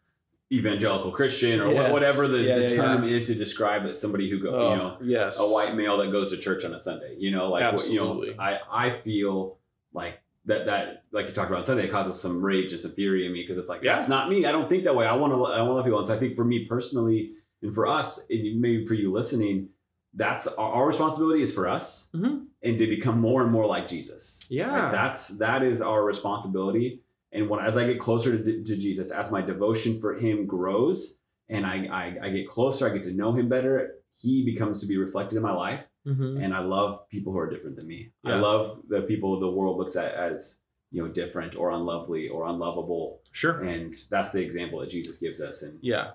evangelical Christian or Yes. whatever the, Yeah, the yeah, term is to describe it, somebody who go, Oh, you know, yes, a white male that goes to church on a Sunday, you know, like what, you know, I I feel like that that like you talked about on Sunday it causes some rage and some fury in me because it's like Yeah. that's not me. I don't think that way. I want to I want to love people, and so I think for me personally and for us, and maybe for you listening, that's our, our responsibility is for us Mhm. And to become more and more like Jesus. Yeah. Like, that's that is our responsibility. And when as I get closer to, to Jesus, as my devotion for Him grows, and I, I I get closer, I get to know Him better. He becomes to be reflected in my life, Mhm. and I love people who are different than me. I love the people the world looks at as you know different or unlovely or unlovable, sure, and that's the example that Jesus gives us. And yeah,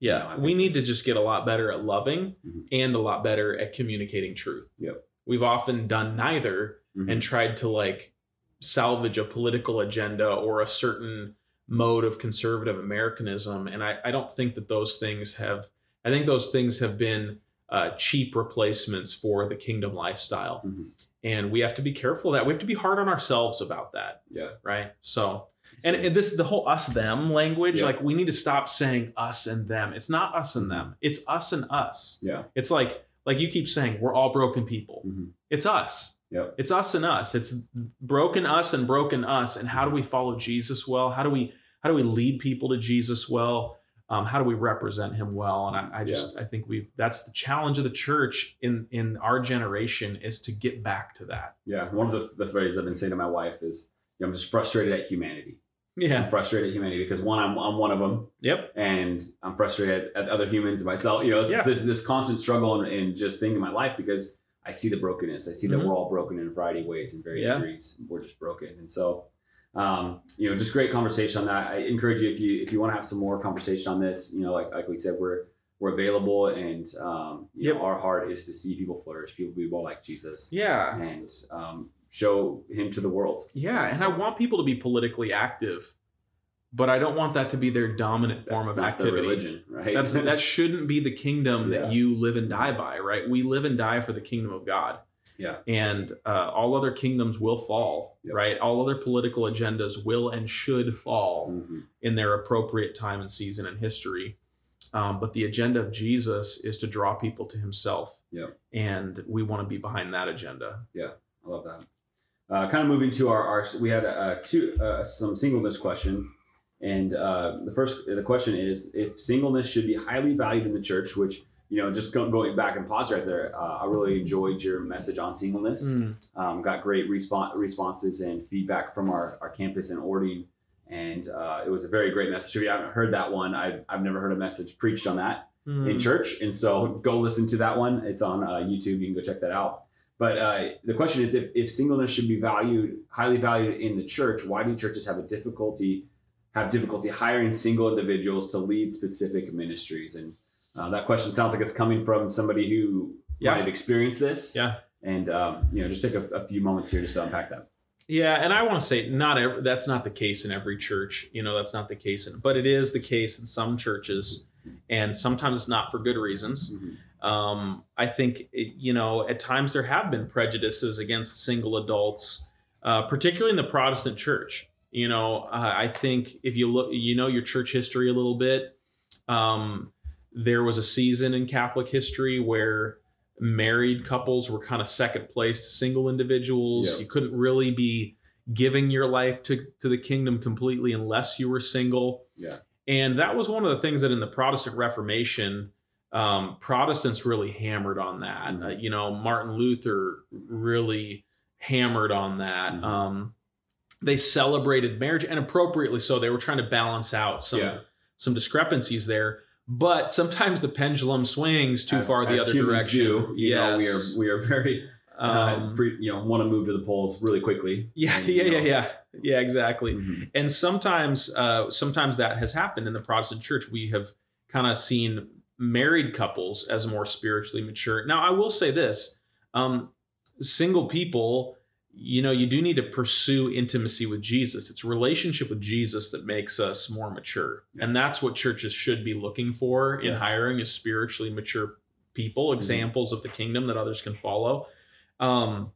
You know, yeah. We need to just get a lot better at loving Mhm. and a lot better at communicating truth. Yep. We've often done neither Mhm. and tried to like salvage a political agenda or a certain mode of conservative Americanism. And I, I don't think that those things have, I think those things have been uh, cheap replacements for the kingdom lifestyle. Mhm. And we have to be careful of that. We have to be hard on ourselves about that, Yeah. right? So, and, and this, the whole us them language, Yeah. like we need to stop saying us and them. It's not us and them, it's us and us. Yeah. It's like, like you keep saying, we're all broken people. Mhm. It's us. Yep. It's us and us. It's broken us and broken us. And how do we follow Jesus well? How do we how do we lead people to Jesus well? Um, how do we represent him well? And I, I just I think we that's the challenge of the church in in our generation is to get back to that. Yeah. One of the, the phrases I've been saying to my wife is, you know, I'm just frustrated at humanity. Yeah. I'm frustrated at humanity because one, I'm, I'm one of them, Yep. and I'm frustrated at, at other humans and myself. You know, it's Yeah. this, this constant struggle and, and just thing in my life because I see the brokenness. I see that Mhm. we're all broken in a variety of ways, in varying Yeah. degrees. We're just broken, and so. Um, you know, just great conversation on that. I encourage you if you if you want to have some more conversation on this. You know, like like we said, we're we're available, and um, you Yep. know, our heart is to see people flourish, people be more like Jesus, Yeah. and um, show Him to the world. Yeah. And I want people to be politically active, but I don't want that to be their dominant form of activity. the religion, right? That's that shouldn't be the kingdom Yeah. that you live and die by, right? We live and die for the kingdom of God. Yeah. And uh, all other kingdoms will fall, Yep. right? All other political agendas will and should fall Mhm. in their appropriate time and season in history. Um, but the agenda of Jesus is to draw people to Himself. Yep. And we want to be behind that agenda. Yeah. I love that. Uh, kind of moving to our, our we had uh, two uh, some singleness question, and uh, the first the question is if singleness should be highly valued in the church, which you know just go, going back and pause right there. Uh, I really enjoyed your message on singleness. Um, got great response responses and feedback from our, our campus in Orting, and uh, it was a very great message. If you haven't heard that one, I've, I've never heard a message preached on that Mm. in church. And so go listen to that one. It's on uh, YouTube. You can go check that out. But uh, the question is if, if singleness should be valued, highly valued in the church, why do churches have a difficulty, have difficulty hiring single individuals to lead specific ministries? And uh, that question sounds like it's coming from somebody who Yeah. might have experienced this. Yeah. And, um, you know, just take a, a few moments here just to unpack that. Yeah, and I want to say not every, that's not the case in every church. You know, that's not the case, in, but it is the case in some churches, and sometimes it's not for good reasons. Um, I think it, you know at times there have been prejudices against single adults, uh, particularly in the Protestant church. You know, uh, I think if you look, you know, your church history a little bit. Um, there was a season in Catholic history where married couples were kind of second place to single individuals. Yeah. You couldn't really be giving your life to, to the kingdom completely unless you were single. Yeah. And that was one of the things that in the Protestant Reformation, um, Protestants really hammered on that. Mhm. Uh, you know, Martin Luther really hammered on that. Mhm. Um, they celebrated marriage and appropriately so. They were trying to balance out some Yeah. some discrepancies there. But sometimes the pendulum swings too As- far the other direction. Do, you know, we are we are very uh, Um, pre, you know want to move to the polls really quickly. yeah, And, yeah, you yeah, know, yeah, yeah, exactly. mhm. And sometimes, uh, sometimes that has happened in the Protestant church. We have kind of seen married couples as more spiritually mature. Now, I will say this: um, single people, you know, you do need to pursue intimacy with Jesus. It's relationship with Jesus that makes us more mature, and that's what churches should be looking for in hiring is spiritually mature people, examples of the kingdom that others can follow. Um,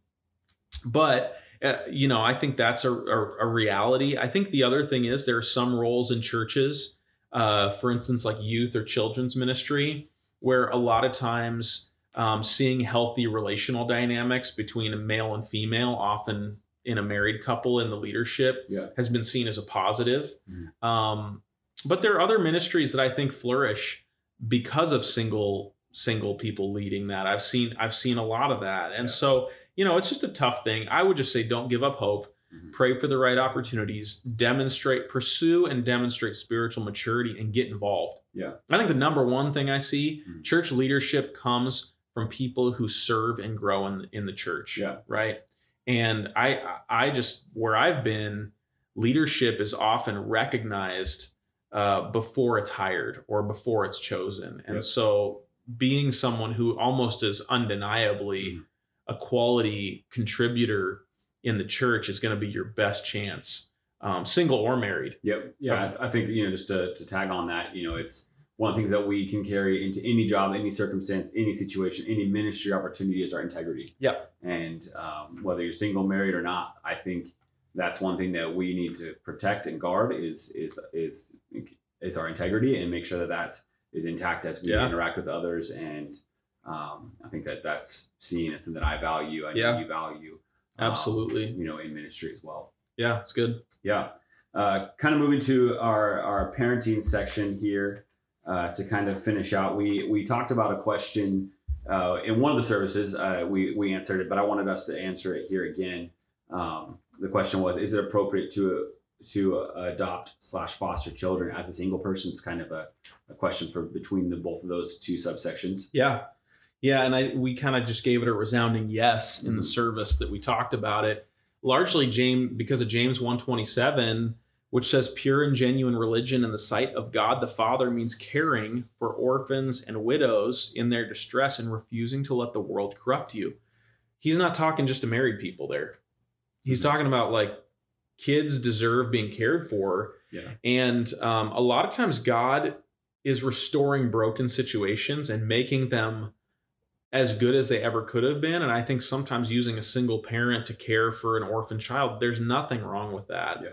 but uh, you know, I think that's a, a, a reality. I think the other thing is there are some roles in churches, uh, for instance, like youth or children's ministry, where a lot of times um, seeing healthy relational dynamics between a male and female, often in a married couple in the leadership, Yeah. has been seen as a positive. Mhm. Um, but there are other ministries that I think flourish because of single single people leading that. I've seen I've seen a lot of that, and Yeah. so you know it's just a tough thing. I would just say don't give up hope. Mhm. Pray for the right opportunities. Demonstrate, pursue, and demonstrate spiritual maturity, and get involved. Yeah. I think the number one thing I see Mhm. church leadership comes from people who serve and grow in in the church. Yeah. Right. And I I just where I've been, leadership is often recognized uh, before it's hired or before it's chosen. And Yep. so being someone who almost is undeniably Mhm. a quality contributor in the church is going to be your best chance, um, single or married. Yep. Yeah. I, I think, you know, just to, to tag on that, you know, it's one of the things that we can carry into any job, any circumstance, any situation, any ministry opportunity is our integrity. Yep. And um, whether you're single, married, or not, I think that's one thing that we need to protect and guard is is is is our integrity and make sure that that is intact as we Yeah. interact with others. And um, I think that that's seen. It's something that I value. I know Yeah. you value. Um, Absolutely. you know, in ministry as well. Yeah, it's good. Yeah. Uh, kind of moving to our, our parenting section here uh, to kind of finish out. We we talked about a question uh, in one of the services. Uh, we we answered it, but I wanted us to answer it here again. Um, the question was: Is it appropriate to to adopt slash foster children as a single person? It's kind of a, a question for between the both of those two subsections. Yeah. Yeah, and I we kind of just gave it a resounding yes in the Mhm. service that we talked about it. Largely James because of James 127, which says pure and genuine religion in the sight of God the Father means caring for orphans and widows in their distress and refusing to let the world corrupt you. He's not talking just to married people there. He's Mhm. talking about like kids deserve being cared for Yeah. and um, a lot of times, God is restoring broken situations and making them as good as they ever could have been. And I think sometimes using a single parent to care for an orphan child, there's nothing wrong with that. Yeah.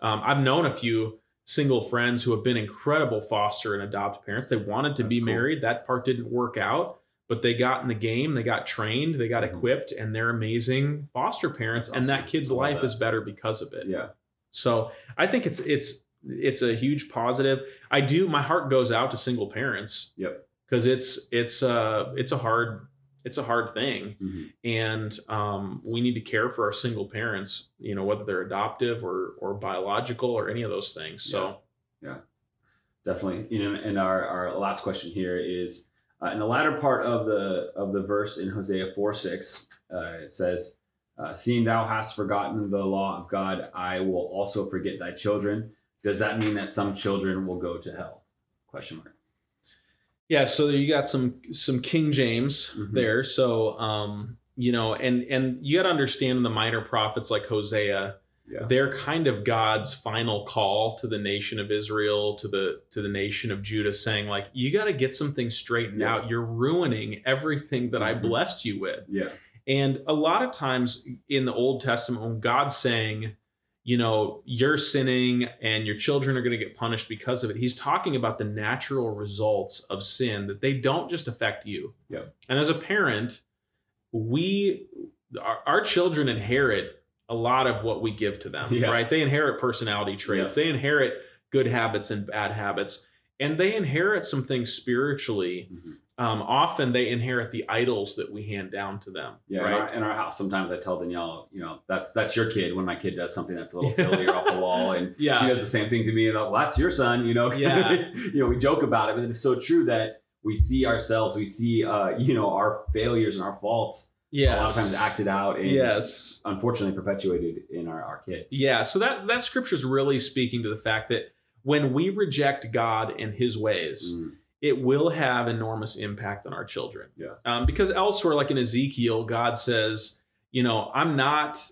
Um, I've known a few single friends who have been incredible foster and adopt parents. They wanted to That's be cool. married. That part didn't work out. But they got in the game, they got trained, they got Mhm. equipped, and they're amazing foster parents. That's And that kid's life that. is better because of it. Yeah. So I think it's it's it's a huge positive. I do my heart goes out to single parents. Yep. Because it's it's uh it's a hard it's a hard thing, Mhm. and um, we need to care for our single parents. You know whether they're adoptive or or biological or any of those things. So yeah. definitely you know and our, our last question here is uh, in the latter part of the of the verse in hosea 4 6 uh, it says uh, seeing thou hast forgotten the law of god i will also forget thy children does that mean that some children will go to hell question mark yeah, so you got some some King James Mhm. there. So um, you know, and and you got to understand the minor prophets like Hosea, yeah they're kind of God's final call to the nation of Israel, to the to the nation of Judah, saying like, you got to get some things straightened Yeah. out. You're ruining everything that I Mhm. blessed you with. yeah And a lot of times in the Old Testament, when God's saying, you know, you're sinning and your children are going to get punished because of it, he's talking about the natural results of sin that they don't just affect you. Yeah. And as a parent, we, our, our children inherit a lot of what we give to them, Yeah. right? They inherit personality traits, they inherit good habits and bad habits, and they inherit some things spiritually Mhm. Um, often they inherit the idols that we hand down to them. yeah in, our, in our house sometimes i tell danielle you know that's that's your kid when my kid does something that's a little silly or off the wall and Yeah. she does the same thing to me and well that's your son you know Yeah. you know we joke about it but it's so true that we see ourselves we see uh you know our failures and our faults Yes. a lot of times acted out and Yes. unfortunately perpetuated in our, our kids Yeah. So that that scripture is really speaking to the fact that when we reject God and His ways, Mm, it will have enormous impact on our children. Yeah. Um, because elsewhere, like in Ezekiel, God says, you know, I'm not,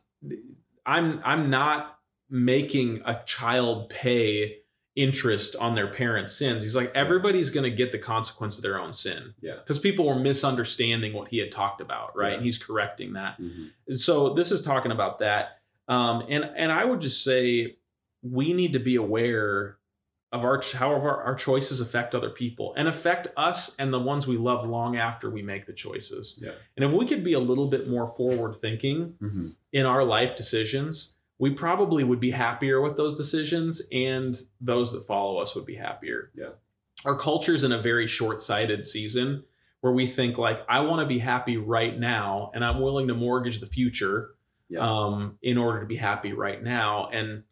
I'm I'm not making a child pay interest on their parents' sins. He's like, everybody's going to get the consequence of their own sin. Yeah. Because people were misunderstanding what he had talked about, right? Yeah. And he's correcting that. mhm. So this is talking about that. Um, and and I would just say we need to be aware of our how our, our choices affect other people and affect us and the ones we love long after we make the choices. Yeah. And if we could be a little bit more forward thinking Mhm. in our life decisions, we probably would be happier with those decisions and those that follow us would be happier. Yeah. Our culture's in a very short-sighted season where we think like I want to be happy right now and I'm willing to mortgage the future Yeah. um, in order to be happy right now and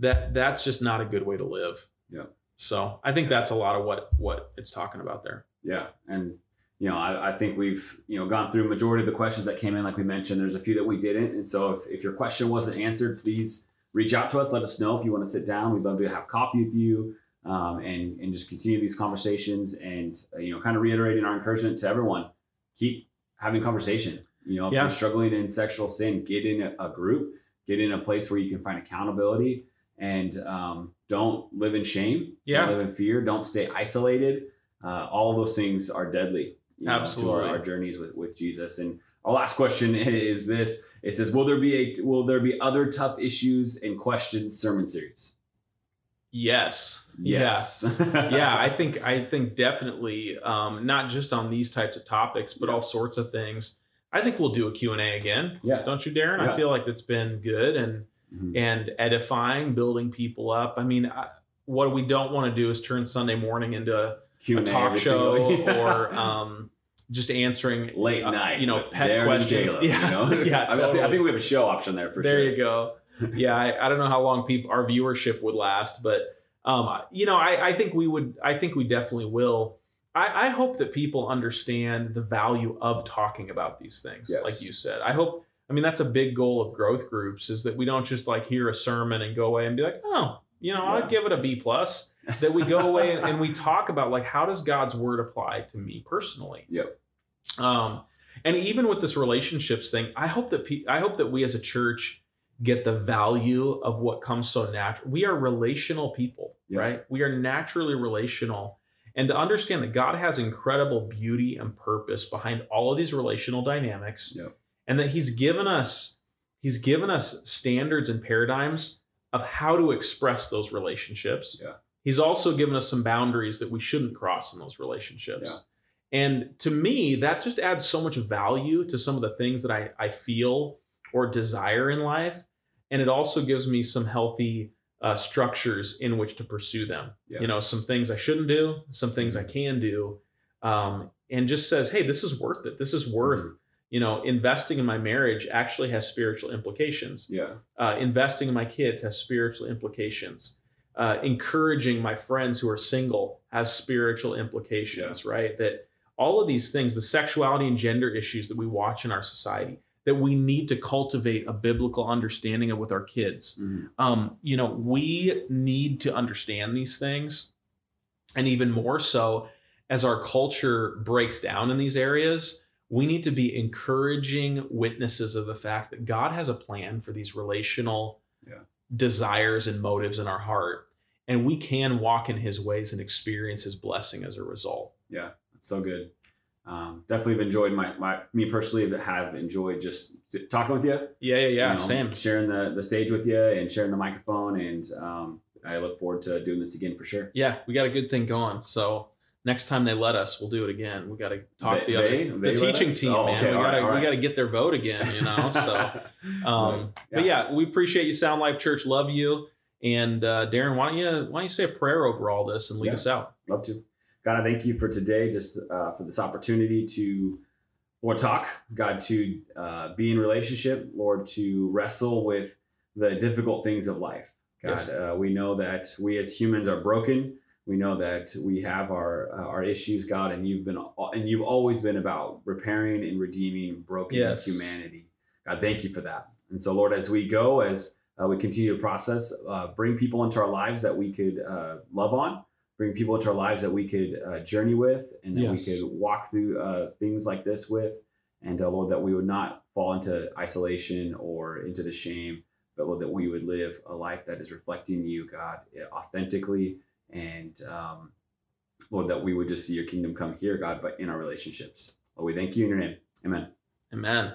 that that's just not a good way to live. Yeah. So I think that's a lot of what what it's talking about there. Yeah, and you know, I, I think we've you know gone through majority of the questions that came in. Like we mentioned, there's a few that we didn't, and so if, if your question wasn't answered, please reach out to us. Let us know if you want to sit down. We'd love to have coffee with you, um, and and just continue these conversations. And uh, you know, kind of reiterating our encouragement to everyone: keep having conversation. You know, if Yeah. you're struggling in sexual sin, get in a, a group. get in a place where you can find accountability and um, don't live in shame. Yeah. Don't live in fear. Don't stay isolated. Uh, all of those things are deadly. you know, Absolutely. To our, our journeys with, with Jesus. And our last question is this: It says, "Will there be a will there be other tough issues and questions sermon series?" Yes. Yes. Yeah. yeah, I think I think definitely um, not just on these types of topics, but all sorts of things. I think we'll do a Q&A again. Yeah. Don't you, Darren? Yeah. I feel like it's been good and Mhm. and edifying, building people up. I mean, I, what we don't want to do is turn Sunday morning into a, Q&A a talk show or um, just answering late uh, night. you know, pet Darren questions. Yeah. you know? Yeah, I, mean, think, I think we have a show option there for there sure. There you go. Yeah, I, I don't know how long people our viewership would last, but um, you know, I, I think we would. I think we definitely will. I, I hope that people understand the value of talking about these things, Yes. like you said. I hope. I mean, that's a big goal of growth groups is that we don't just like hear a sermon and go away and be like, oh, you know, Yeah. I'd give it a B plus. That we go away and, and we talk about like how does God's word apply to me personally. Yep. Um, and even with this relationships thing, I hope that pe- I hope that we as a church get the value of what comes so natural. We are relational people, Yeah. right? We are naturally relational. And to understand that God has incredible beauty and purpose behind all of these relational dynamics, Yep. And that He's given us He's given us standards and paradigms of how to express those relationships. Yeah. He's also given us some boundaries that we shouldn't cross in those relationships. And to me, that just adds so much value to some of the things that I, I feel or desire in life. And it also gives me some healthy uh, structures in which to pursue them. Yeah. You know, some things I shouldn't do, some things I can do, um, and just says, hey, this is worth it. This is worth, Mhm. You know, investing in my marriage actually has spiritual implications Yeah. uh, investing in my kids has spiritual implications. Uh, encouraging my friends who are single has spiritual implications, right? That all of these things, the sexuality and gender issues that we watch in our society, that we need to cultivate a biblical understanding of with our kids. Mhm. Um, you know, we need to understand these things. And even more so, as our culture breaks down in these areas, we need to be encouraging witnesses of the fact that God has a plan for these relational Yeah. desires and motives in our heart. And we can walk in his ways and experience his blessing as a result. Yeah. It's so good. Um, definitely have enjoyed my, my me personally have enjoyed just talking with you. Yeah, yeah, yeah. you know, Same. Sharing the, the stage with you and sharing the microphone. And um, I look forward to doing this again for sure. Yeah, we got a good thing going. So next time they let us, we'll do it again. We got to talk They- the other they- the they teaching team, Oh, man. okay, we got to right, we got to get their vote again, you know. So, um, Right. but yeah, we appreciate you, Sound Life Church. Love you. And uh, Darren, why don't you why don't you say a prayer over all this and lead Yeah. us out? Love to. God, I thank you for today, just uh, for this opportunity to, Lord, talk. God, to uh, be in relationship. Lord, to wrestle with the difficult things of life. God, Yes. uh, we know that we as humans are broken. We know that we have our uh, our issues, God, and you've been and you've always been about repairing and redeeming broken Yes. humanity. God, thank you for that. And so, Lord, as we go, as uh, we continue to process, uh, bring people into our lives that we could uh, love on, bring people into our lives that we could uh, journey with, and that Yes. we could walk through uh, things like this with. And uh, Lord, that we would not fall into isolation or into the shame, but Lord, that we would live a life that is reflecting you, God, authentically. And um, Lord, that we would just see your kingdom come here, God, but in our relationships. Lord, we thank you in your name. Amen. Amen.